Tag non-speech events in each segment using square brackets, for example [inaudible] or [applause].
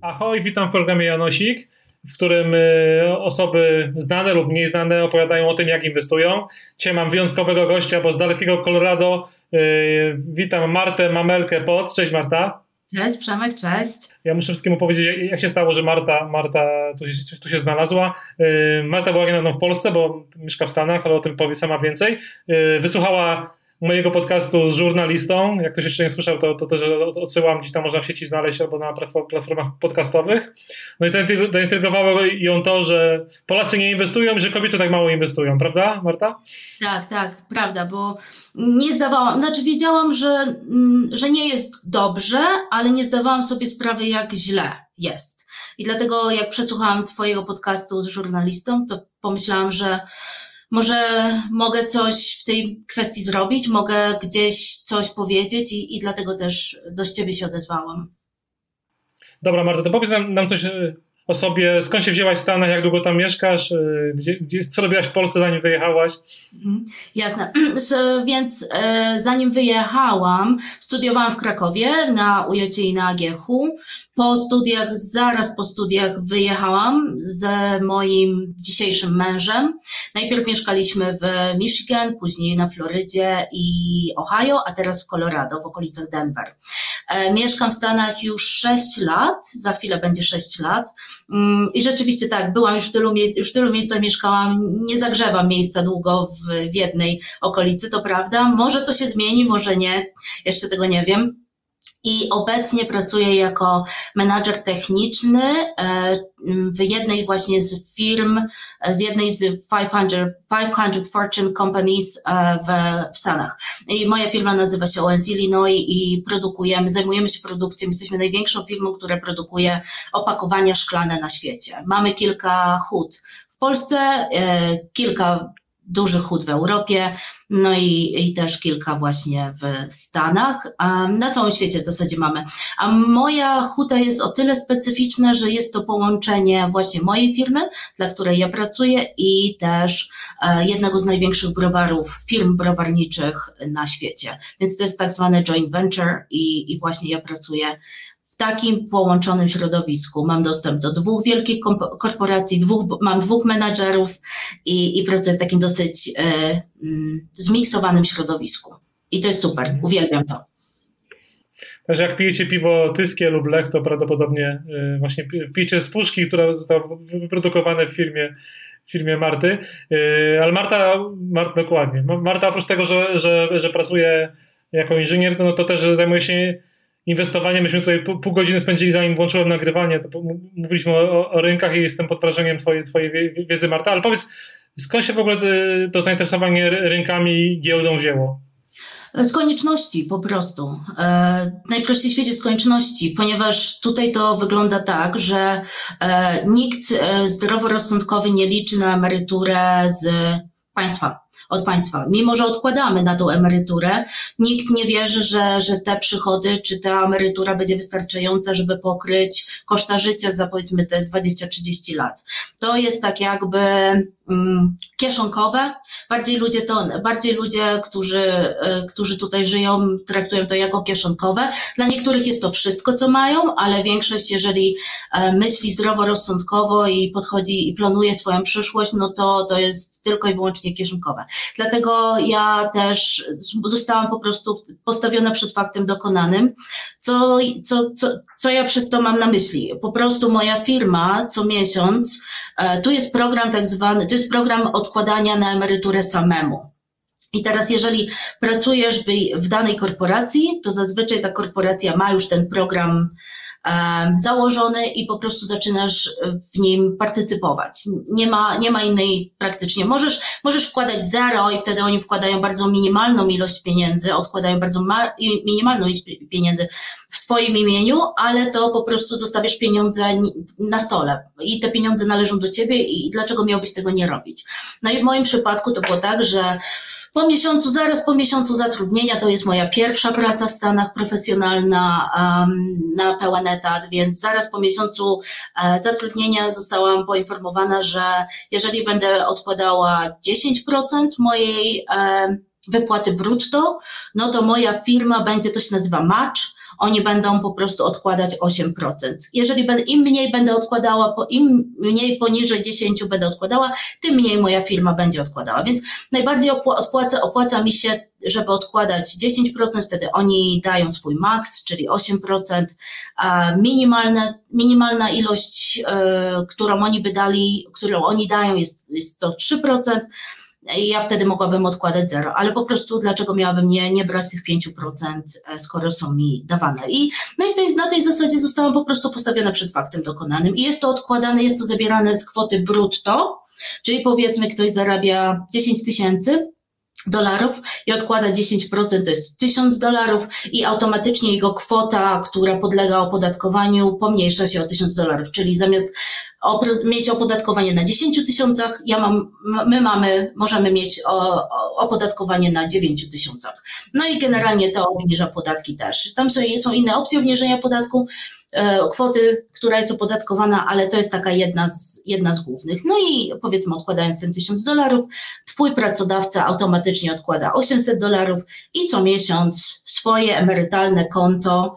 Ahoj, witam w programie Janosik, w którym y, osoby znane lub mniej znane opowiadają o tym, jak inwestują. Dzisiaj mam wyjątkowego gościa, bo z dalekiego Colorado y, witam Martę Mamelkę Poc. Cześć Marta. Cześć Przemek, cześć. Ja muszę wszystkim opowiedzieć, jak się stało, że Marta, Marta tu, tu się znalazła. Y, Marta była niedawno w Polsce, bo mieszka w Stanach, ale o tym powie sama więcej. Wysłuchała mojego podcastu z żurnalistą. Jak ktoś jeszcze nie słyszał, to, to też odsyłam, gdzieś tam można w sieci znaleźć albo na platformach podcastowych. No i zaintrygowało ją to, że Polacy nie inwestują i że kobiety tak mało inwestują, prawda, Marta? Tak, tak, prawda, bo nie zdawałam, znaczy wiedziałam, że, mm, że nie jest dobrze, ale nie zdawałam sobie sprawy, jak źle jest. I dlatego, jak przesłuchałam Twojego podcastu z żurnalistą, to pomyślałam, że może mogę coś w tej kwestii zrobić, mogę gdzieś coś powiedzieć i, i dlatego też do Ciebie się odezwałam. Dobra, Marta, to powiedz nam, nam coś e, o sobie, skąd się wzięłaś w Stanach, jak długo tam mieszkasz, y, gdzie, gdzie, co robiłaś w Polsce zanim wyjechałaś? Mhm, jasne, [clears throat] więc e, zanim wyjechałam, studiowałam w Krakowie na UJ i na AGH-u. Po studiach, zaraz po studiach wyjechałam z moim dzisiejszym mężem. Najpierw mieszkaliśmy w Michigan, później na Florydzie i Ohio, a teraz w Colorado, w okolicach Denver. E, mieszkam w Stanach już 6 lat, za chwilę będzie 6 lat. Mm, I rzeczywiście tak, byłam już w tylu miejsc, już w tylu miejscach mieszkałam, nie zagrzewam miejsca długo w, w jednej okolicy, to prawda. Może to się zmieni, może nie, jeszcze tego nie wiem i obecnie pracuję jako menadżer techniczny e, w jednej właśnie z firm, e, z jednej z 500, 500 Fortune Companies e, w, w Stanach. I moja firma nazywa się ONC Illinois i produkujemy, zajmujemy się produkcją, jesteśmy największą firmą, która produkuje opakowania szklane na świecie. Mamy kilka hut w Polsce, kilka duży hut w Europie, no i, i też kilka właśnie w Stanach. Na całym świecie w zasadzie mamy. A moja huta jest o tyle specyficzna, że jest to połączenie właśnie mojej firmy, dla której ja pracuję i też e, jednego z największych browarów, firm browarniczych na świecie. Więc to jest tak zwane joint venture i, i właśnie ja pracuję takim połączonym środowisku. Mam dostęp do dwóch wielkich korporacji, dwóch, mam dwóch menadżerów i, i pracuję w takim dosyć e, mm, zmiksowanym środowisku. I to jest super, mhm. uwielbiam to. Także jak pijecie piwo tyskie lub lech, to prawdopodobnie y, właśnie pijecie z puszki, która została wyprodukowana w firmie, w firmie Marty. Y, ale Marta, Marta dokładnie. Marta oprócz tego, że, że, że pracuje jako inżynier, to, no to też zajmuje się inwestowanie. Myśmy tutaj pół, godziny spędzili, zanim włączyłem nagrywanie. Mówiliśmy o, o, rynkach i jestem pod wrażeniem twojej, twojej wiedzy, Marta. Ale powiedz, skąd się w ogóle to zainteresowanie rynkami i giełdą wzięło? Z konieczności po prostu. E, najprościej w świecie z konieczności, ponieważ tutaj to wygląda tak, że e, nikt e, zdroworozsądkowy nie liczy na emeryturę z państwa od państwa. Mimo, że odkładamy na tą emeryturę, nikt nie wierzy, że, że te przychody czy ta emerytura będzie wystarczająca, żeby pokryć koszta życia za powiedzmy te 20-30 lat. To jest tak jakby mm, kieszonkowe. Bardziej ludzie to, bardziej ludzie, którzy, y, którzy tutaj żyją, traktują to jako kieszonkowe. Dla niektórych jest to wszystko, co mają, ale większość, jeżeli e, myśli zdroworozsądkowo i podchodzi i planuje swoją przyszłość, no to to jest tylko i wyłącznie kieszonkowe. Dlatego ja też zostałam po prostu postawiona przed faktem dokonanym. Co, co, co, co ja przez to mam na myśli? Po prostu moja firma co miesiąc, e, tu jest program tak zwany, to jest program odkładania na emeryturę samemu. I teraz, jeżeli pracujesz w, w danej korporacji, to zazwyczaj ta korporacja ma już ten program założony i po prostu zaczynasz w nim partycypować. Nie ma, nie ma innej praktycznie. Możesz, możesz wkładać zero i wtedy oni wkładają bardzo minimalną ilość pieniędzy, odkładają bardzo ma, minimalną ilość pieniędzy w Twoim imieniu, ale to po prostu zostawiasz pieniądze na stole i te pieniądze należą do Ciebie i dlaczego miałbyś tego nie robić? No i w moim przypadku to było tak, że Po miesiącu, zaraz po miesiącu zatrudnienia, to jest moja pierwsza praca w Stanach profesjonalna um, na pełen etat, więc zaraz po miesiącu e, zatrudnienia zostałam poinformowana, że jeżeli będę odkładała 10% mojej e, wypłaty brutto, no to moja firma będzie, to się nazywa match, oni będą po prostu odkładać 8%. Jeżeli im mniej będę odkładała, im mniej poniżej 10 będę odkładała, tym mniej moja firma będzie odkładała. Więc najbardziej opłaca, opłaca mi się, żeby odkładać 10%, wtedy oni dają swój maks, czyli 8%. A minimalne, minimalna ilość, e, którą oni by dali, którą oni dają jest, jest to 3% i ja wtedy mogłabym odkładać zero, ale po prostu dlaczego miałabym nie, nie brać tych 5%, e, skoro są mi dawane. I, no i na tej zasadzie zostałam po prostu postawiona przed faktem dokonanym i jest to odkładane, jest to zabierane z kwoty brutto, czyli powiedzmy ktoś zarabia 10 tysięcy, dolarów i odkłada 10%, to jest 1000 dolarów i automatycznie jego kwota, która podlega opodatkowaniu pomniejsza się o 1000 dolarów, czyli zamiast mieć opodatkowanie na 10 tysiącach, ja mam, my mamy, możemy mieć opodatkowanie na 9 tysiącach. No i generalnie to obniża podatki też. Tam są, inne opcje obniżenia podatku, kwoty, która jest opodatkowana, ale to jest taka jedna z, jedna z głównych. No i powiedzmy odkładając ten 1000 dolarów, twój pracodawca automatycznie odkłada 800 dolarów i co miesiąc swoje emerytalne konto,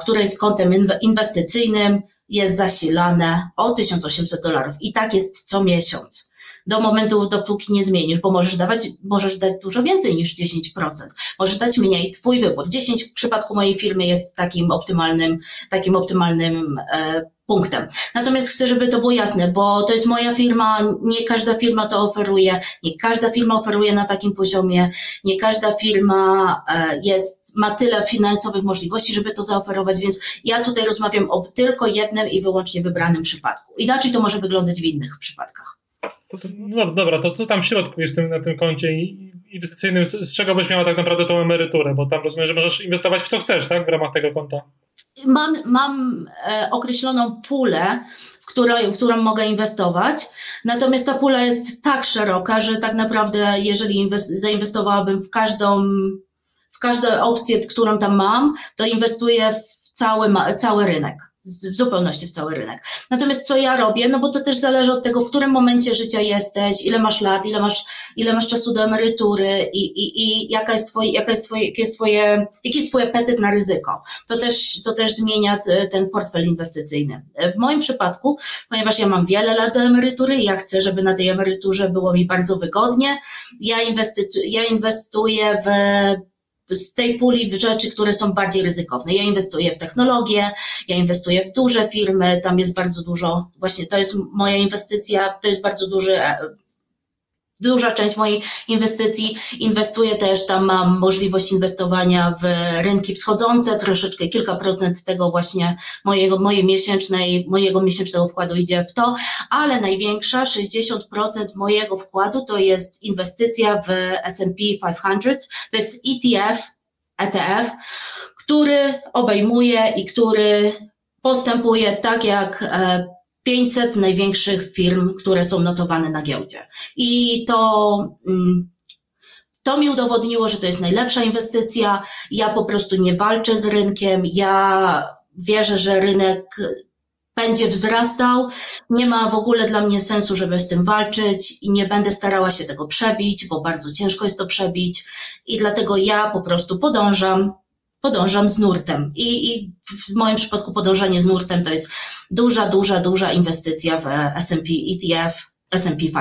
które jest kontem inwestycyjnym, jest zasilane o 1800 dolarów i tak jest co miesiąc. Do momentu, dopóki nie zmienisz, bo możesz dawać, możesz dać dużo więcej niż 10%. Możesz dać mniej, twój wybór. 10 w przypadku mojej firmy jest takim optymalnym, takim optymalnym e, punktem. Natomiast chcę, żeby to było jasne, bo to jest moja firma, nie każda firma to oferuje, nie każda firma oferuje na takim poziomie, nie każda firma e, jest, ma tyle finansowych możliwości, żeby to zaoferować, więc ja tutaj rozmawiam o tylko jednym i wyłącznie wybranym przypadku. Inaczej to może wyglądać w innych przypadkach. No dobra, to co tam w środku jest na tym koncie inwestycyjnym, z czego byś miała tak naprawdę tą emeryturę, bo tam rozumiem, że możesz inwestować w co chcesz, tak, w ramach tego konta? Mam, mam e, określoną pulę, w którą, w którą mogę inwestować, natomiast ta pula jest tak szeroka, że tak naprawdę jeżeli inwest, zainwestowałabym w każdą, w każdą opcję, którą tam mam, to inwestuję w cały, cały rynek w zupełności w cały rynek. Natomiast co ja robię, no bo to też zależy od tego, w którym momencie życia jesteś, ile masz lat, ile masz, ile masz czasu do emerytury i, i, i jaka jest twoje, jaka jest twoje, jaki jest twoje, jaki jest twój apetyt na ryzyko. To też, to też zmienia ten portfel inwestycyjny. W moim przypadku, ponieważ ja mam wiele lat do emerytury, ja chcę, żeby na tej emeryturze było mi bardzo wygodnie, ja, inwesty, ja inwestuję w z tej puli w rzeczy, które są bardziej ryzykowne. Ja inwestuję w technologię, ja inwestuję w duże firmy, tam jest bardzo dużo, właśnie to jest moja inwestycja, to jest bardzo duży e, duża część mojej inwestycji. Inwestuję też, tam mam możliwość inwestowania w rynki wschodzące, troszeczkę kilka procent tego właśnie mojego, mojej miesięcznej, mojego miesięcznego wkładu idzie w to, ale największa, 60% mojego wkładu to jest inwestycja w S&P 500, to jest ETF, ETF, który obejmuje i który postępuje tak jak e, 500 największych firm, które są notowane na giełdzie. I to, mm, to mi udowodniło, że to jest najlepsza inwestycja. Ja po prostu nie walczę z rynkiem. Ja wierzę, że rynek będzie wzrastał. Nie ma w ogóle dla mnie sensu, żeby z tym walczyć i nie będę starała się tego przebić, bo bardzo ciężko jest to przebić. I dlatego ja po prostu podążam podążam z nurtem. I, I, w moim przypadku podążanie z nurtem to jest duża, duża, duża inwestycja w S&P ETF, S&P 500.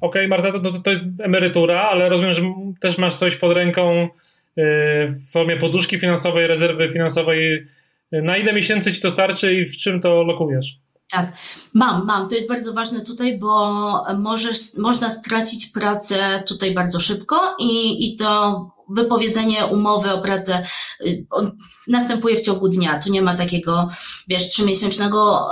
Okej, okay, Marta, to, to, jest emerytura, ale rozumiem, że też masz coś pod ręką y, w formie poduszki finansowej, rezerwy finansowej. Na ile miesięcy ci to starczy i w czym to lokujesz? Tak, mam, mam. To jest bardzo ważne tutaj, bo możesz, można stracić pracę tutaj bardzo szybko i, i to wypowiedzenie umowy o pracę y, następuje w ciągu dnia. Tu nie ma takiego, wiesz, trzymiesięcznego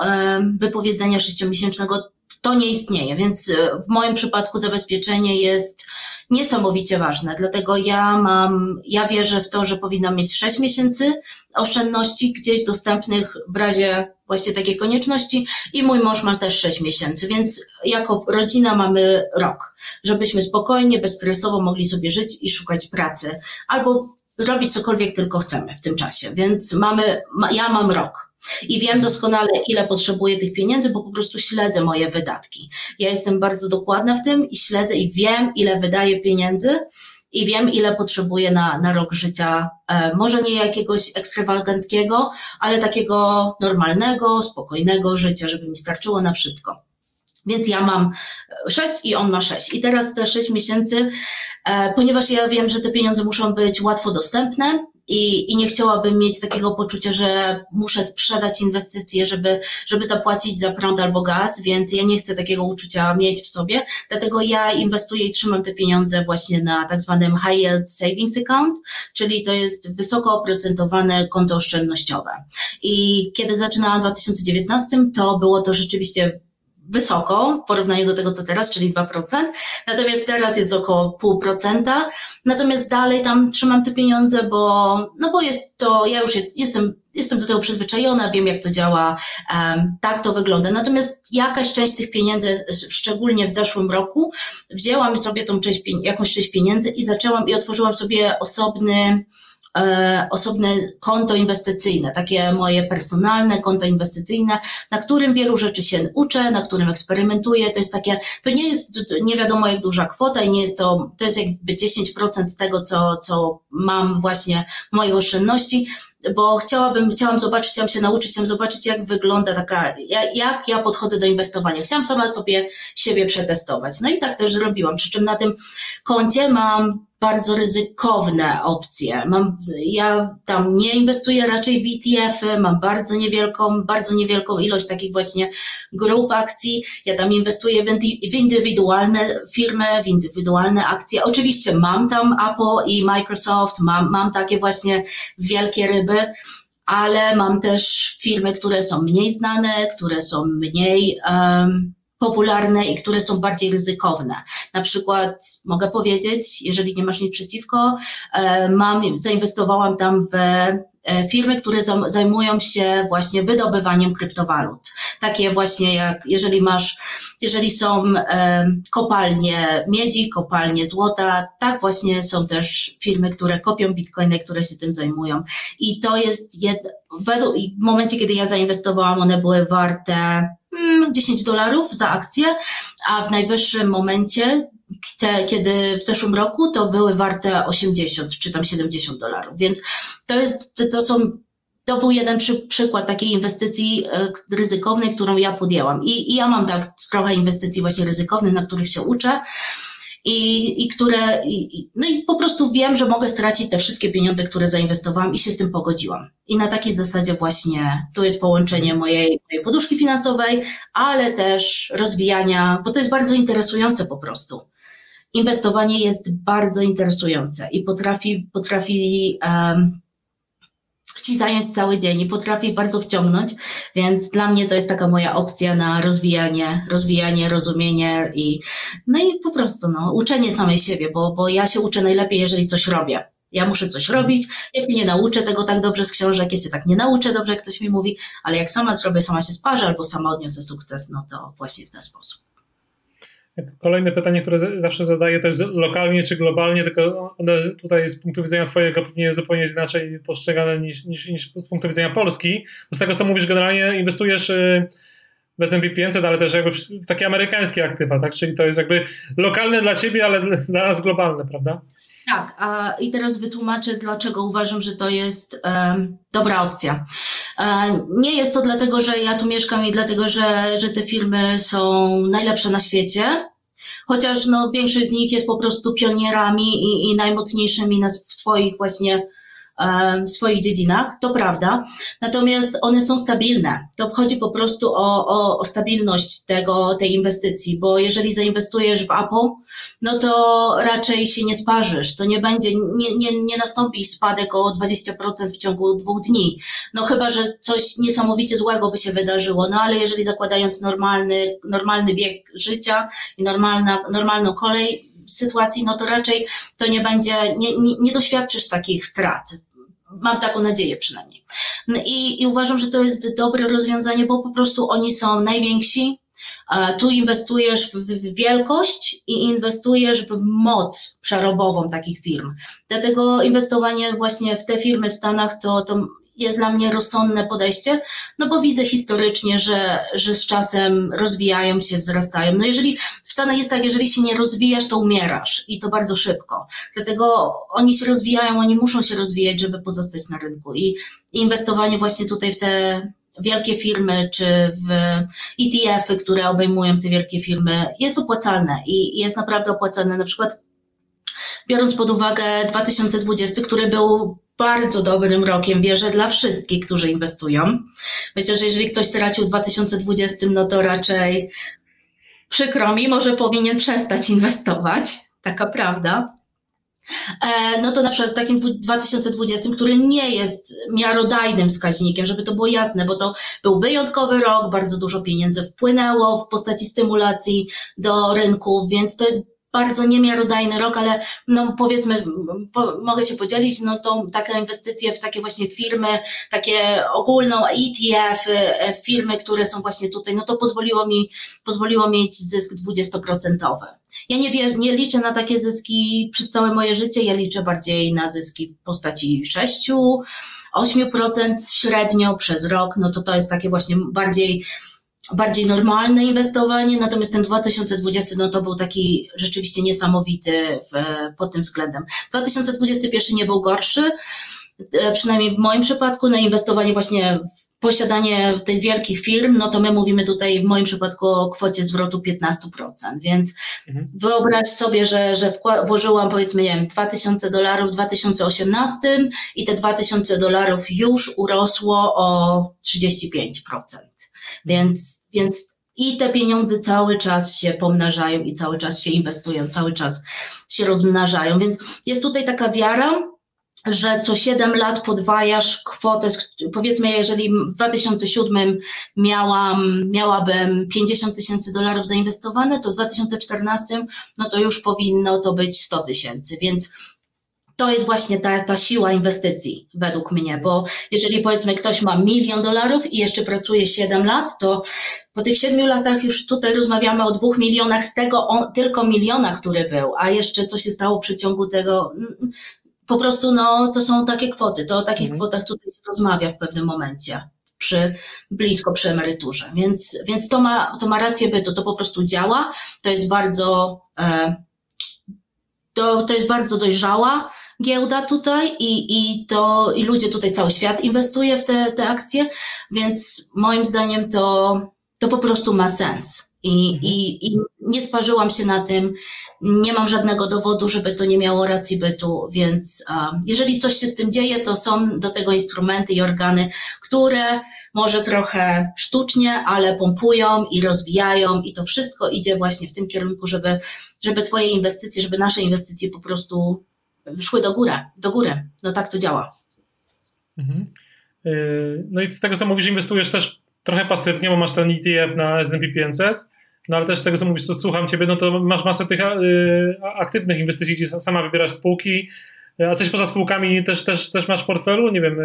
wypowiedzenia, sześciomiesięcznego. To nie istnieje, więc y, w moim przypadku zabezpieczenie jest niesamowicie ważne. Dlatego ja mam, ja wierzę w to, że powinnam mieć 6 miesięcy oszczędności gdzieś dostępnych w razie właśnie takiej konieczności i mój mąż ma też 6 miesięcy, więc jako rodzina mamy rok, żebyśmy spokojnie, bezstresowo mogli sobie żyć i szukać pracy albo zrobić cokolwiek tylko chcemy w tym czasie. Więc mamy, ja mam rok. I wiem doskonale, ile potrzebuję tych pieniędzy, bo po prostu śledzę moje wydatki. Ja jestem bardzo dokładna w tym i śledzę i wiem, ile wydaję pieniędzy i wiem, ile potrzebuję na, na rok życia. E, może nie jakiegoś ekstrawaganckiego, ale takiego normalnego, spokojnego życia, żeby mi starczyło na wszystko. Więc ja mam 6 i on ma 6. I teraz te 6 miesięcy, e, ponieważ ja wiem, że te pieniądze muszą być łatwo dostępne, i, i nie chciałabym mieć takiego poczucia, że muszę sprzedać inwestycje, żeby, żeby zapłacić za prąd albo gaz, więc ja nie chcę takiego uczucia mieć w sobie, dlatego ja inwestuję i trzymam te pieniądze właśnie na tak zwanym high yield savings account, czyli to jest wysoko oprocentowane konto oszczędnościowe. I kiedy zaczynałam w 2019, to było to rzeczywiście wysoko w porównaniu do tego, co teraz, czyli 2%, natomiast teraz jest około 0,5%, natomiast dalej tam trzymam te pieniądze, bo, no bo jest to, ja już jestem, jestem do tego przyzwyczajona, wiem jak to działa, um, tak to wygląda, natomiast jakaś część tych pieniędzy, szczególnie w zeszłym roku, wzięłam sobie tą część, jakąś część pieniędzy i zaczęłam i otworzyłam sobie osobny, osobne konto inwestycyjne, takie moje personalne konto inwestycyjne, na którym wielu rzeczy się uczę, na którym eksperymentuję. To jest takie, to nie jest nie wiadomo jak duża kwota i nie jest to, to jest jakby 10% tego, co, co mam właśnie moich oszczędności, bo chciałabym, chciałam zobaczyć, chciałam się nauczyć, chciałam zobaczyć, jak wygląda taka, jak ja podchodzę do inwestowania. Chciałam sama sobie siebie przetestować. No i tak też zrobiłam. Przy czym na tym koncie mam bardzo ryzykowne opcje. Mam, ja tam nie inwestuję raczej w ETF-y, mam bardzo niewielką, bardzo niewielką ilość takich właśnie grup akcji. Ja tam inwestuję w indywidualne firmy, w indywidualne akcje. Oczywiście mam tam Apple i Microsoft, mam, mam takie właśnie wielkie ryby, ale mam też firmy, które są mniej znane, które są mniej um, popularne i które są bardziej ryzykowne. Na przykład mogę powiedzieć, jeżeli nie masz nic przeciwko, e, mam, zainwestowałam tam w firmy, które zajmują się właśnie wydobywaniem kryptowalut. Takie właśnie jak, jeżeli masz, jeżeli są e, kopalnie miedzi, kopalnie złota, tak właśnie są też firmy, które kopią bitcoiny, które się tym zajmują. I to jest jed, według, w momencie, kiedy ja zainwestowałam, one były warte 10 mm, dolarów za akcję, a w najwyższym momencie, kiedy w zeszłym roku, to były warte 80 czy tam 70 dolarów. Więc to jest, to są to był jeden przy, przykład takiej inwestycji e, ryzykownej, którą ja podjęłam. I, I, ja mam tak trochę inwestycji właśnie ryzykownych, na których się uczę i, i które, i, no i po prostu wiem, że mogę stracić te wszystkie pieniądze, które zainwestowałam i się z tym pogodziłam. I na takiej zasadzie właśnie to jest połączenie mojej, mojej poduszki finansowej, ale też rozwijania, bo to jest bardzo interesujące po prostu. Inwestowanie jest bardzo interesujące i potrafi, potrafi um, ci zająć cały dzień i potrafi bardzo wciągnąć, więc dla mnie to jest taka moja opcja na rozwijanie, rozwijanie, rozumienie i no i po prostu no, uczenie samej siebie, bo, bo ja się uczę najlepiej, jeżeli coś robię. Ja muszę coś robić, się nie nauczę tego tak dobrze z książek, się tak nie nauczę dobrze, jak ktoś mi mówi, ale jak sama zrobię, sama się sparzę albo sama odniosę sukces, no to właśnie w ten sposób. Kolejne pytanie, które zawsze zadaję, to jest lokalnie czy globalnie, tylko one tutaj z punktu widzenia Twojego pewnie zupełnie inaczej postrzegane niż, niż, niż z punktu widzenia Polski. Bo z tego, co mówisz, generalnie inwestujesz y, w S&P 500, ale też jakby w takie amerykańskie aktywa, tak? Czyli to jest jakby lokalne dla Ciebie, ale dla nas globalne, prawda? Tak, a, i teraz wytłumaczę, dlaczego uważam, że to jest e, dobra opcja. E, nie jest to dlatego, że ja tu mieszkam i dlatego, że, że te firmy są najlepsze na świecie, chociaż no, większość z nich jest po prostu pionierami i, i najmocniejszymi na, swoich właśnie w swoich dziedzinach, to prawda. Natomiast one są stabilne. To chodzi po prostu o, o, o, stabilność tego, tej inwestycji, bo jeżeli zainwestujesz w Apple, no to raczej się nie sparzysz. To nie będzie, nie, nie, nie nastąpi spadek o 20% w ciągu dwóch dni. No chyba, że coś niesamowicie złego by się wydarzyło. No ale jeżeli zakładając normalny, normalny bieg życia i normalna, normalną kolej, sytuacji, no to raczej to nie będzie, nie, nie, nie doświadczysz takich strat. Mam taką nadzieję przynajmniej. No i, I uważam, że to jest dobre rozwiązanie, bo po prostu oni są najwięksi, tu inwestujesz w wielkość i inwestujesz w moc przerobową takich firm. Dlatego inwestowanie właśnie w te firmy w Stanach to, to jest dla mnie rozsądne podejście, no bo widzę historycznie, że, że z czasem rozwijają się, wzrastają. No jeżeli w Stanach jest tak, jeżeli się nie rozwijasz, to umierasz i to bardzo szybko. Dlatego oni się rozwijają, oni muszą się rozwijać, żeby pozostać na rynku i inwestowanie właśnie tutaj w te wielkie firmy, czy w ETF-y, które obejmują te wielkie firmy, jest opłacalne i jest naprawdę opłacalne. Na przykład biorąc pod uwagę 2020, który był bardzo dobrym rokiem, wierzę, dla wszystkich, którzy inwestują. Myślę, że jeżeli ktoś stracił w 2020, no to raczej przykro mi, może powinien przestać inwestować. Taka prawda. E, no to na przykład w takim 2020, który nie jest miarodajnym wskaźnikiem, żeby to było jasne, bo to był wyjątkowy rok, bardzo dużo pieniędzy wpłynęło w postaci stymulacji do rynku, więc to jest bardzo niemiarodajny rok, ale no powiedzmy, po, mogę się podzielić, no to takie inwestycje w takie właśnie firmy, takie ogólną ETF, e, firmy, które są właśnie tutaj, no to pozwoliło mi, pozwoliło mieć zysk 20%. Ja nie, nie liczę na takie zyski przez całe moje życie, ja liczę bardziej na zyski w postaci 6, 8% średnio przez rok, no to to jest takie właśnie bardziej bardziej normalne inwestowanie, natomiast ten 2020 no to był taki rzeczywiście niesamowity w, pod tym względem. 2021 nie był gorszy, e, przynajmniej w moim przypadku, no inwestowanie właśnie w posiadanie tych wielkich firm, no to my mówimy tutaj w moim przypadku o kwocie zwrotu 15%, więc mhm. wyobraź sobie, że, że włożyłam powiedzmy, nie wiem, 2000 dolarów w 2018 i te 2000 dolarów już urosło o 35%. Więc, więc i te pieniądze cały czas się pomnażają i cały czas się inwestują, cały czas się rozmnażają. Więc jest tutaj taka wiara, że co 7 lat podwajasz kwotę, powiedzmy, jeżeli w 2007 miałam, miałabym 50 tysięcy dolarów zainwestowane, to w 2014 no to już powinno to być 100 tysięcy, więc to jest właśnie ta, ta siła inwestycji, według mnie, bo jeżeli powiedzmy ktoś ma milion dolarów i jeszcze pracuje 7 lat, to po tych 7 latach już tutaj rozmawiamy o dwóch milionach, z tego on, tylko miliona, który był, a jeszcze co się stało w przeciągu tego, mm, po prostu no, to są takie kwoty, to o takich mhm. kwotach tutaj się rozmawia w pewnym momencie. Przy, blisko przy emeryturze. Więc, więc to, ma, to ma rację bytu, to po prostu działa, to jest bardzo, e, to, to jest bardzo dojrzała giełda tutaj i, i to i ludzie tutaj, cały świat inwestuje w te, te akcje, więc moim zdaniem to, to po prostu ma sens. I, mhm. i, I nie sparzyłam się na tym, nie mam żadnego dowodu, żeby to nie miało racji bytu, więc jeżeli coś się z tym dzieje, to są do tego instrumenty i organy, które może trochę sztucznie, ale pompują i rozwijają i to wszystko idzie właśnie w tym kierunku, żeby, żeby Twoje inwestycje, żeby nasze inwestycje po prostu szły do góry, do góry. No tak to działa. Mhm. Y, no i z tego co mówisz, inwestujesz też trochę pasywnie, bo masz ten ETF na S&P 500, no ale też z tego co mówisz, co słucham ciebie, no to masz masę tych y, aktywnych inwestycji, gdzie sama wybierasz spółki, a coś poza spółkami też, też, też masz w portfelu? Nie wiem,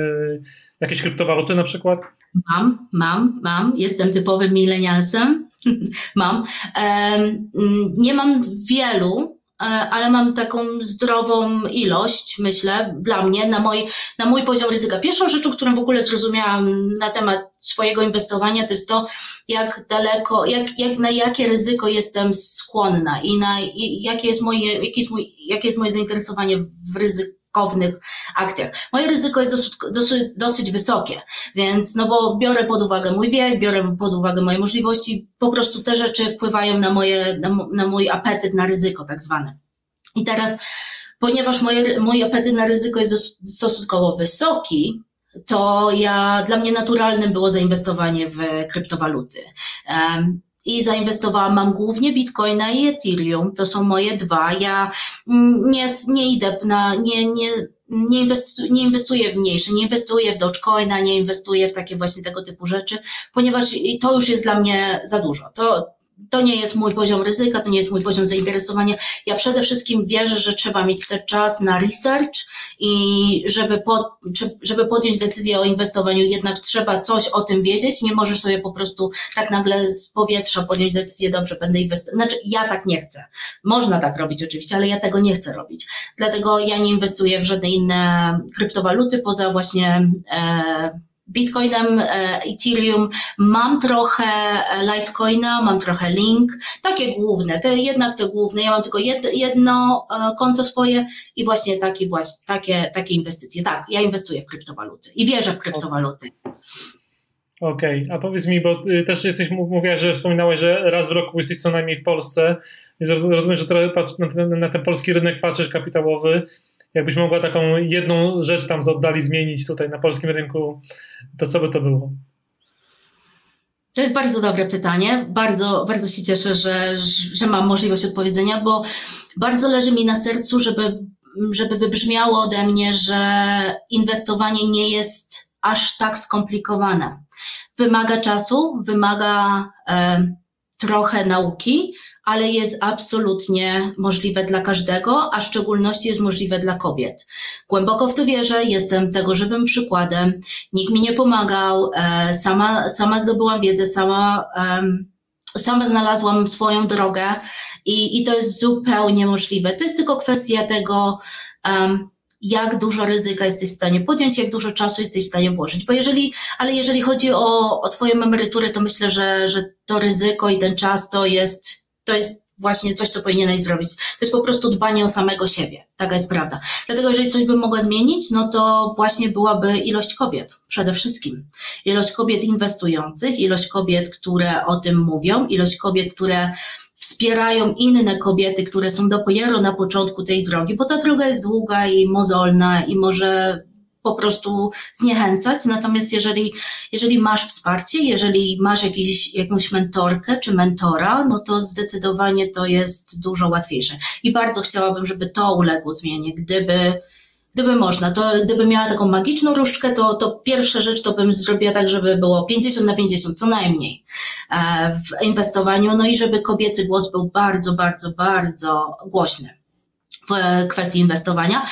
jakieś kryptowaluty na przykład? Mam, mam, mam. Jestem typowym milenialsem. [laughs] mam. Nie mam wielu, E, ale mam taką zdrową ilość, myślę, dla mnie, na mój, na mój poziom ryzyka. Pierwszą rzeczą, którą w ogóle zrozumiałam na temat swojego inwestowania, to jest to, jak daleko, jak, jak, na jakie ryzyko jestem skłonna i na i jakie, jest moje, jakie, jest mój, jakie jest moje zainteresowanie w ryzyku ryzykownych akcjach. Moje ryzyko jest dosyć, dosyć, dosyć wysokie, więc no bo biorę pod uwagę mój wiek, biorę pod uwagę moje możliwości, po prostu te rzeczy wpływają na, moje, na, na mój apetyt na ryzyko tak zwany. I teraz, ponieważ moje, mój apetyt na ryzyko jest stosunkowo wysoki, to ja, dla mnie naturalnym było zainwestowanie w kryptowaluty. I zainwestowałam, mam głównie Bitcoina i Ethereum, to są moje dwa. Ja mm, nie, nie idę na, nie, nie, nie, nie inwestuję w mniejsze, nie inwestuję w Dogecoina, nie inwestuję w takie właśnie tego typu rzeczy, ponieważ to już jest dla mnie za dużo. To, to nie jest mój poziom ryzyka, to nie jest mój poziom zainteresowania. Ja przede wszystkim wierzę, że trzeba mieć ten czas na research i żeby, żeby podjąć decyzję o inwestowaniu, jednak trzeba coś o tym wiedzieć. Nie możesz sobie po prostu tak nagle z powietrza podjąć decyzję, dobrze, będę inwestował. Znaczy, ja tak nie chcę. Można tak robić oczywiście, ale ja tego nie chcę robić. Dlatego ja nie inwestuję w żadne inne kryptowaluty poza właśnie e, Bitcoinem, e, Ethereum, mam trochę e, Litecoina, mam trochę Link, takie główne, te, jednak te główne, ja mam tylko jedno e, konto swoje i właśnie właśnie, takie, takie inwestycje. Tak, ja inwestuję w kryptowaluty i wierzę w kryptowaluty. Okej, okay. a powiedz mi, bo też jesteś, mówiłaś, że wspominałeś, że raz w roku jesteś co najmniej w Polsce, więc rozumiem, że trochę na ten, na ten polski rynek patrzysz kapitałowy, Jakbyś mogła taką jedną rzecz tam z oddali zmienić tutaj na polskim rynku, to co by to było? To jest bardzo dobre pytanie. Bardzo, bardzo się cieszę, że, że mam możliwość odpowiedzenia, bo bardzo leży mi na sercu, żeby, żeby wybrzmiało ode mnie, że inwestowanie nie jest aż tak skomplikowane. Wymaga czasu, wymaga e, trochę nauki, ale jest absolutnie możliwe dla każdego, a w szczególności jest możliwe dla kobiet. Głęboko w to wierzę, jestem tego żywym przykładem. Nikt mi nie pomagał, e, sama, sama zdobyłam wiedzę, sama, sama znalazłam swoją drogę i, i to jest zupełnie możliwe. To jest tylko kwestia tego, jak dużo ryzyka jesteś w stanie podjąć, jak dużo czasu jesteś w stanie włożyć. Bo jeżeli, ale jeżeli chodzi o, o Twoją emeryturę, to myślę, że, że to ryzyko i ten czas to jest to jest właśnie coś, co powinieneś zrobić. To jest po prostu dbanie o samego siebie. Taka jest prawda. Dlatego, jeżeli coś bym mogła zmienić, no to właśnie byłaby ilość kobiet przede wszystkim. Ilość kobiet inwestujących, ilość kobiet, które o tym mówią, ilość kobiet, które wspierają inne kobiety, które są dopiero na początku tej drogi, bo ta droga jest długa i mozolna i może po prostu zniechęcać. Natomiast jeżeli, jeżeli masz wsparcie, jeżeli masz jakiś, jakąś mentorkę czy mentora, no to zdecydowanie to jest dużo łatwiejsze. I bardzo chciałabym, żeby to uległo zmianie. Gdyby, gdyby można, to gdyby miała taką magiczną różdżkę, to, to pierwsza rzecz to bym zrobiła tak, żeby było 50 na 50, co najmniej e, w inwestowaniu, no i żeby kobiecy głos był bardzo, bardzo, bardzo głośny w kwestii inwestowania.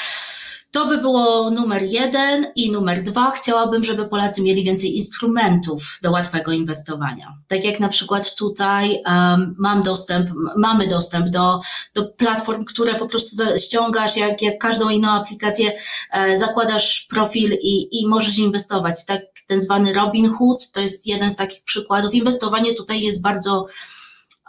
To by było numer jeden i numer dwa. Chciałabym, żeby Polacy mieli więcej instrumentów do łatwego inwestowania. Tak jak na przykład tutaj um, mam dostęp, mamy dostęp do, do platform, które po prostu ściągasz, jak, jak każdą inną aplikację, e, zakładasz profil i, i możesz inwestować. Tak, ten zwany Robin Hood to jest jeden z takich przykładów. Inwestowanie tutaj jest bardzo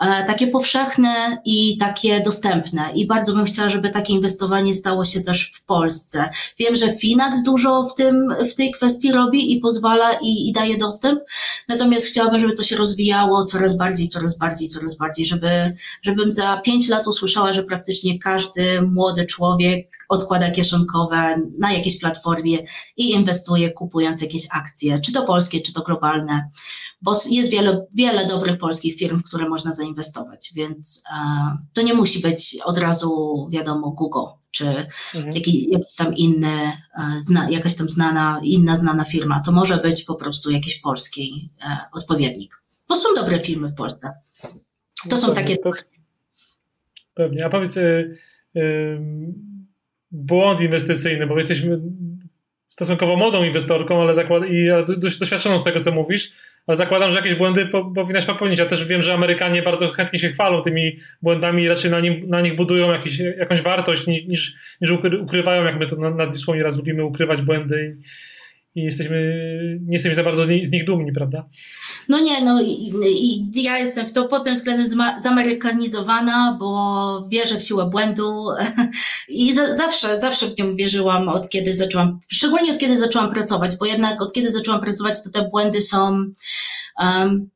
takie powszechne i takie dostępne. I bardzo bym chciała, żeby takie inwestowanie stało się też w Polsce. Wiem, że Finax dużo w, tym, w tej kwestii robi i pozwala i, i daje dostęp, natomiast chciałabym, żeby to się rozwijało coraz bardziej, coraz bardziej, coraz bardziej, żeby, żebym za pięć lat usłyszała, że praktycznie każdy młody człowiek odkłada kieszonkowe na jakiejś platformie i inwestuje, kupując jakieś akcje, czy to polskie, czy to globalne, bo jest wiele, wiele dobrych polskich firm, w które można zainwestować, więc e, to nie musi być od razu, wiadomo, Google czy mhm. jakiś, jakiś tam inny, e, zna, jakaś tam znana, inna znana firma. To może być po prostu jakiś polski e, odpowiednik. Bo są dobre firmy w Polsce. To no są pewnie, takie. Pewnie. A powiedz, y, y, błąd inwestycyjny, bo jesteśmy stosunkowo młodą inwestorką, ale zakład, i doświadczoną z tego, co mówisz, ale zakładam, że jakieś błędy po, powinnaś popełnić. Ja też wiem, że Amerykanie bardzo chętnie się chwalą tymi błędami i raczej na, nim, na nich budują jakiś, jakąś wartość niż, niż ukrywają, jak my to na, na raz lubimy ukrywać błędy i jesteśmy, nie jesteśmy za bardzo z nich dumni, prawda? No nie, no i, i ja jestem w to pod tym względem zamerykanizowana, bo wierzę w siłę błędu [laughs] i za, zawsze, zawsze w nią wierzyłam od kiedy zaczęłam, szczególnie od kiedy zaczęłam pracować, bo jednak od kiedy zaczęłam pracować, to te błędy są um,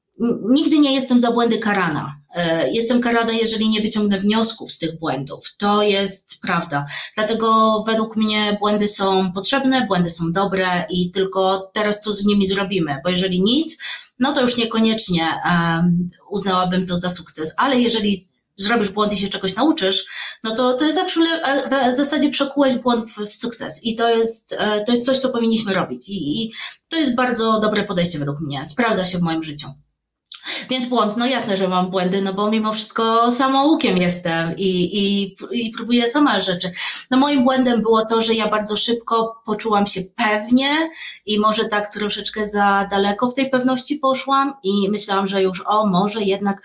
nigdy nie jestem za błędy karana. E, jestem karana, jeżeli nie wyciągnę wniosków z tych błędów. To jest prawda. Dlatego według mnie błędy są potrzebne, błędy są dobre i tylko teraz co z nimi zrobimy, bo jeżeli nic, no to już niekoniecznie uznałabym to za sukces, ale jeżeli zrobisz błąd i się czegoś nauczysz, no to to jest zawsze w zasadzie przekułeś błąd w, w sukces i to jest, e, to jest coś, co powinniśmy robić I, i to jest bardzo dobre podejście według mnie, sprawdza się w moim życiu. Więc błąd, no jasne, że mam błędy, no bo mimo wszystko samoukiem jestem i, i, i próbuję sama rzeczy. No moim błędem było to, że ja bardzo szybko poczułam się pewnie i może tak troszeczkę za daleko w tej pewności poszłam i myślałam, że już o, może jednak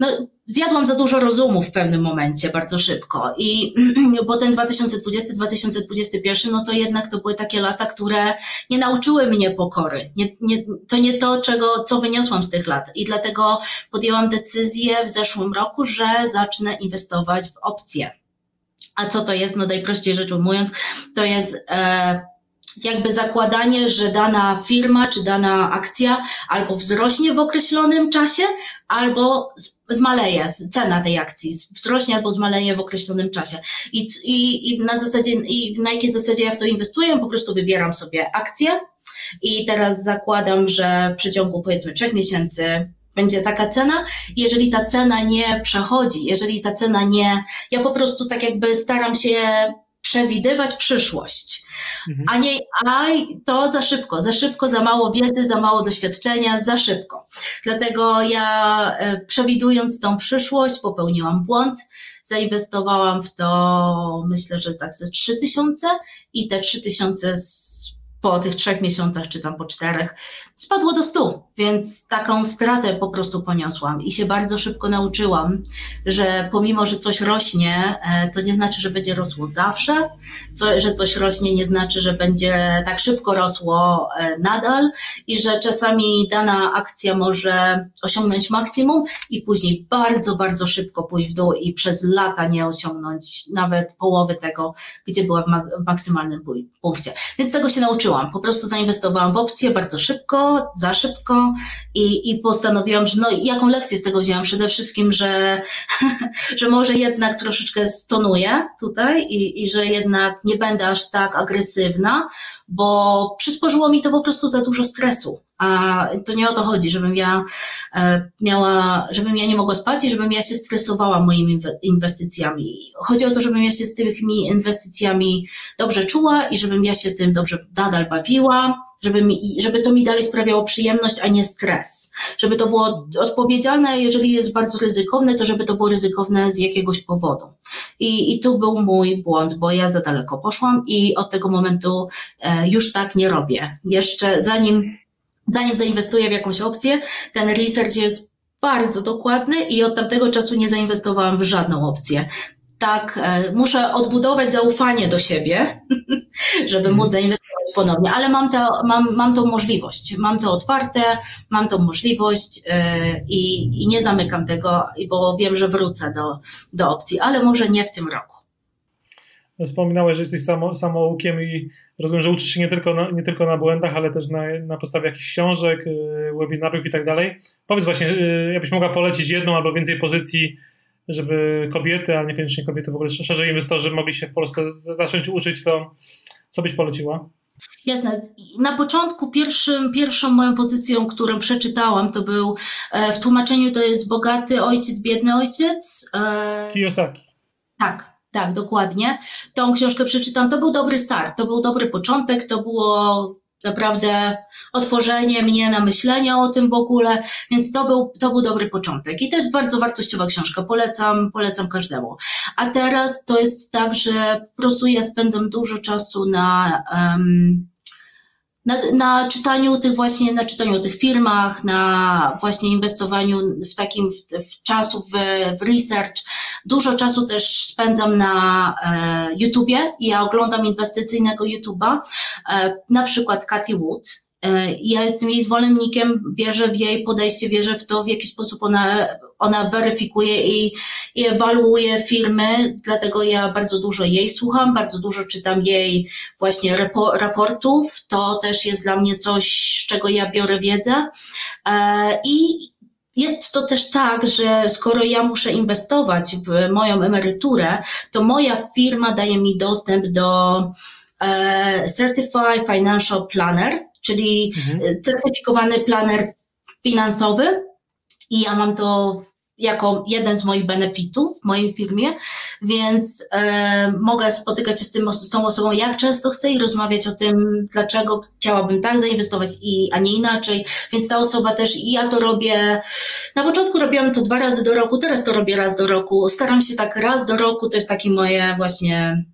no, zjadłam za dużo rozumu w pewnym momencie, bardzo szybko. I [clears throat] potem 2020-2021, no to jednak to były takie lata, które nie nauczyły mnie pokory. Nie, nie, to nie to, czego, co wyniosłam z tych lat. I dlatego podjęłam decyzję w zeszłym roku, że zacznę inwestować w opcje. A co to jest? No najprościej rzecz ujmując, to jest e, jakby zakładanie, że dana firma czy dana akcja albo wzrośnie w określonym czasie, albo zmaleje cena tej akcji, wzrośnie albo zmaleje w określonym czasie. I, i, i na zasadzie, i na jakiej zasadzie ja w to inwestuję? Po prostu wybieram sobie akcje i teraz zakładam, że w przeciągu powiedzmy trzech miesięcy będzie taka cena. Jeżeli ta cena nie przechodzi, jeżeli ta cena nie, ja po prostu tak jakby staram się przewidywać przyszłość. Mhm. A nie, a to za szybko, za szybko, za mało wiedzy, za mało doświadczenia, za szybko. Dlatego ja e, przewidując tą przyszłość popełniłam błąd, zainwestowałam w to myślę, że tak ze 3000 i te 3000 z po tych trzech miesiącach, czy tam po czterech, spadło do stu, więc taką stratę po prostu poniosłam i się bardzo szybko nauczyłam, że pomimo, że coś rośnie, e, to nie znaczy, że będzie rosło zawsze, co, że coś rośnie nie znaczy, że będzie tak szybko rosło e, nadal i że czasami dana akcja może osiągnąć maksimum i później bardzo, bardzo szybko pójść w dół i przez lata nie osiągnąć nawet połowy tego, gdzie była w, maksymalnym punkcie. Więc tego się nauczyłam po prostu zainwestowałam w opcje bardzo szybko, za szybko i, i postanowiłam, że no jaką lekcję z tego wzięłam? Przede wszystkim, że, [laughs] że może jednak troszeczkę stonuję tutaj i, i że jednak nie będę aż tak agresywna, bo przysporzyło mi to po prostu za dużo stresu. A to nie o to chodzi, żebym ja e, miała, żebym ja nie mogła spać i żebym ja się stresowała moimi inwestycjami. Chodzi o to, żebym ja się z tymi inwestycjami dobrze czuła i żebym ja się tym dobrze nadal bawiła, żeby, mi, żeby to mi dalej sprawiało przyjemność, a nie stres. Żeby to było odpowiedzialne, jeżeli jest bardzo ryzykowne, to żeby to było ryzykowne z jakiegoś powodu. I, i tu był mój błąd, bo ja za daleko poszłam i od tego momentu e, już tak nie robię. Jeszcze zanim zanim zainwestuję w jakąś opcję, ten research jest bardzo dokładny i od tamtego czasu nie zainwestowałam w żadną opcję. Tak, e, muszę odbudować zaufanie do siebie, [laughs] żeby móc mhm. zainwestować ponownie, ale mam, to, mam, mam tą możliwość, mam to otwarte, mam tą możliwość yy, i, nie zamykam tego, bo wiem, że wrócę do, do opcji, ale może nie w tym roku. Wspominałeś, że jesteś samo, samoukiem i rozumiem, że uczysz się nie tylko na, nie tylko na błędach, ale też na, na podstawie jakichś książek, y, webinarów i tak dalej. Powiedz właśnie, y, jakbyś mogła polecić jedną albo więcej pozycji, żeby kobiety, a niekoniecznie kobiety, w ogóle szerzej inwestorzy mogli się w Polsce zacząć uczyć, to co byś poleciła? Jasne. Na początku pierwszym, pierwszą moją pozycją, którą przeczytałam, to był e, w tłumaczeniu to jest bogaty ojciec, biedny ojciec. E, Kiyosaki. Tak, tak, dokładnie. Tą książkę przeczytam. To był dobry start, to był dobry początek, to było naprawdę otworzenie mnie na myślenie o tym w ogóle, więc to był, to był dobry początek. I to jest bardzo wartościowa książka, polecam, polecam każdemu. A teraz to jest tak, że po prostu ja spędzam dużo czasu na um, na, na czytaniu tych właśnie, na czytaniu o tych firmach, na właśnie inwestowaniu w takim w, w czasu w, w research. Dużo czasu też spędzam na e, YouTubie. Ja oglądam inwestycyjnego YouTuba, e, na przykład Cathy Wood. E, ja jestem jej zwolennikiem, wierzę w jej podejście, wierzę w to, w jaki sposób ona ona weryfikuje i, i ewaluuje firmy, dlatego ja bardzo dużo jej słucham, bardzo dużo czytam jej właśnie raportów. To też jest dla mnie coś, z czego ja biorę wiedzę. E, I jest to też tak, że skoro ja muszę inwestować w moją emeryturę, to moja firma daje mi dostęp do e, Certified Financial Planner, czyli mhm. certyfikowany planer finansowy, i ja mam to jako jeden z moich benefitów w mojej firmie, więc e, mogę spotykać się z, tym, z tą osobą jak często chcę i rozmawiać o tym, dlaczego chciałabym tak zainwestować, i, a nie inaczej. Więc ta osoba też, i ja to robię, na początku robiłam to dwa razy do roku, teraz to robię raz do roku. Staram się tak raz do roku, to jest takie moje właśnie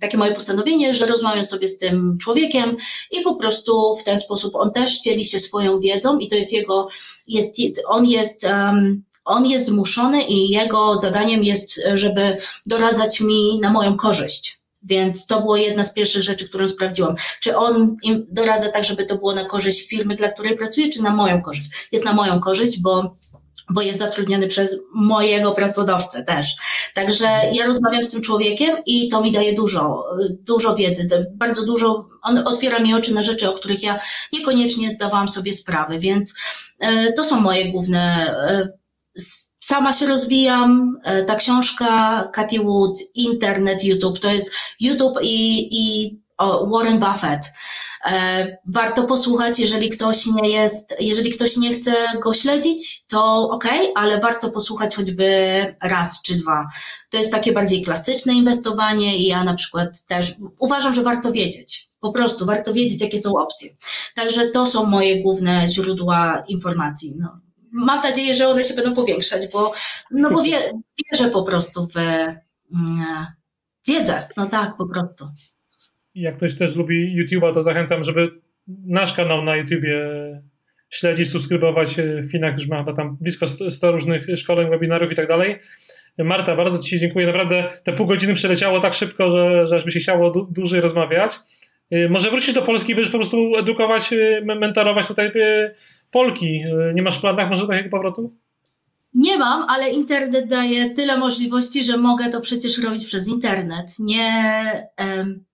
takie moje postanowienie, że rozmawiam sobie z tym człowiekiem i po prostu w ten sposób on też dzieli się swoją wiedzą i to jest jego, jest, on jest um, on jest zmuszony i jego zadaniem jest, żeby doradzać mi na moją korzyść. Więc to było jedna z pierwszych rzeczy, którą sprawdziłam. Czy on doradza tak, żeby to było na korzyść firmy, dla której pracuję, czy na moją korzyść? Jest na moją korzyść, bo bo jest zatrudniony przez mojego pracodawcę też. Także ja rozmawiam z tym człowiekiem i to mi daje dużo, dużo wiedzy, bardzo dużo, on otwiera mi oczy na rzeczy, o których ja niekoniecznie zdawałam sobie sprawy, więc e, to są moje główne e, sama się rozwijam. E, ta książka Cathy Wood, internet, YouTube, to jest YouTube i, i Warren Buffett. E, warto posłuchać, jeżeli ktoś nie jest, jeżeli ktoś nie chce go śledzić, to ok, ale warto posłuchać choćby raz czy dwa. To jest takie bardziej klasyczne inwestowanie i ja na przykład też uważam, że warto wiedzieć. Po prostu warto wiedzieć, jakie są opcje. Także to są moje główne źródła informacji. No, mam nadzieję, że one się będą powiększać, bo, no bo wie, wierzę po prostu w mm, wiedzę. No tak, po prostu. Jak ktoś też lubi YouTube'a, to zachęcam, żeby nasz kanał na YouTubie śledzić, subskrybować. Finak już ma chyba tam blisko 100 różnych szkoleń, webinarów i tak dalej. Marta, bardzo Ci dziękuję. Naprawdę te pół godziny przeleciało tak szybko, że, że aż mi się chciało dłużej rozmawiać. Może wrócisz do Polski będziesz po prostu edukować, mentorować tutaj Polki. E, nie masz w planach może takiego powrotu? Nie mam, ale internet daje tyle możliwości, że mogę to przecież robić przez internet. Nie. Um,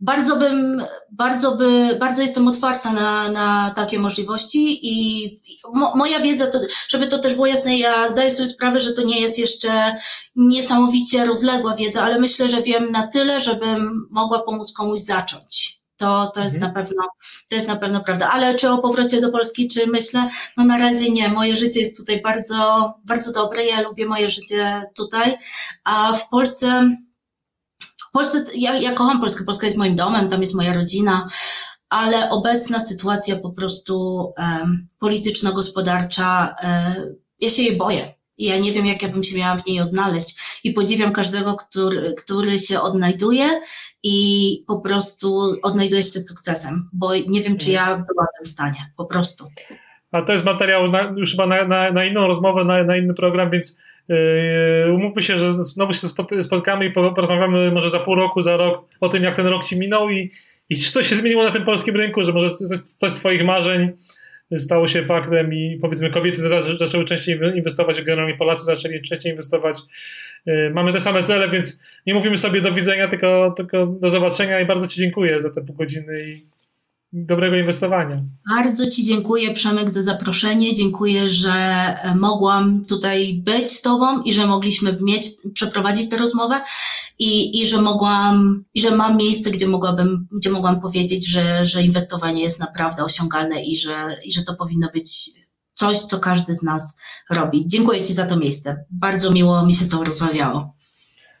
bardzo bym, bardzo by, bardzo jestem otwarta na, na takie możliwości i mo, moja wiedza, to, żeby to też było jasne, ja zdaję sobie sprawę, że to nie jest jeszcze niesamowicie rozległa wiedza, ale myślę, że wiem na tyle, żebym mogła pomóc komuś zacząć. To, to, jest mhm. na pewno, to jest na pewno prawda. Ale czy o powrocie do Polski, czy myślę? No na razie nie. Moje życie jest tutaj bardzo, bardzo dobre. Ja lubię moje życie tutaj. A w Polsce, Polsce ja, ja kocham Polskę. Polska jest moim domem, tam jest moja rodzina, ale obecna sytuacja po prostu um, polityczno-gospodarcza, um, ja się jej boję. Ja nie wiem, jak ja bym się miała w niej odnaleźć. I podziwiam każdego, który, który się odnajduje i po prostu odnajduje się sukcesem, bo nie wiem, czy ja byłabym w stanie, po prostu. A to jest materiał na, już chyba na, na, na, inną rozmowę, na, na inny program, więc umówmy się, że znowu się spotkamy i porozmawiamy może za pół roku, za rok o tym, jak ten rok ci minął i, i czy coś się zmieniło na tym polskim rynku, że może coś z Twoich marzeń stało się faktem i powiedzmy kobiety zaczęły częściej inwestować, generalnie Polacy zaczęli częściej inwestować. Y, mamy te same cele, więc nie mówimy sobie do widzenia, tylko, tylko do zobaczenia i bardzo Ci dziękuję za te pół godziny i dobrego inwestowania. Bardzo Ci dziękuję, Przemek, za zaproszenie. Dziękuję, że e, mogłam tutaj być z Tobą i że mogliśmy mieć, przeprowadzić tę rozmowę i, i że mogłam, i że mam miejsce, gdzie mogłabym, gdzie mogłam powiedzieć, że, że inwestowanie jest naprawdę osiągalne i że, i że to powinno być coś, co każdy z nas robi. Dziękuję Ci za to miejsce. Bardzo miło mi się z Tobą rozmawiało.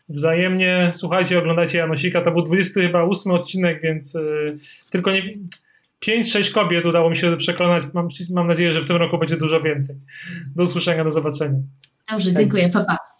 Wzajemnie słuchajcie, oglądajcie Janosika. To był 28 odcinek, więc yy, tylko nie. 5-6 kobiet udało mi się przekonać. Mam, mam nadzieję, że w tym roku będzie dużo więcej. Do usłyszenia, do zobaczenia. Dobrze, dziękuję. Pa, pa.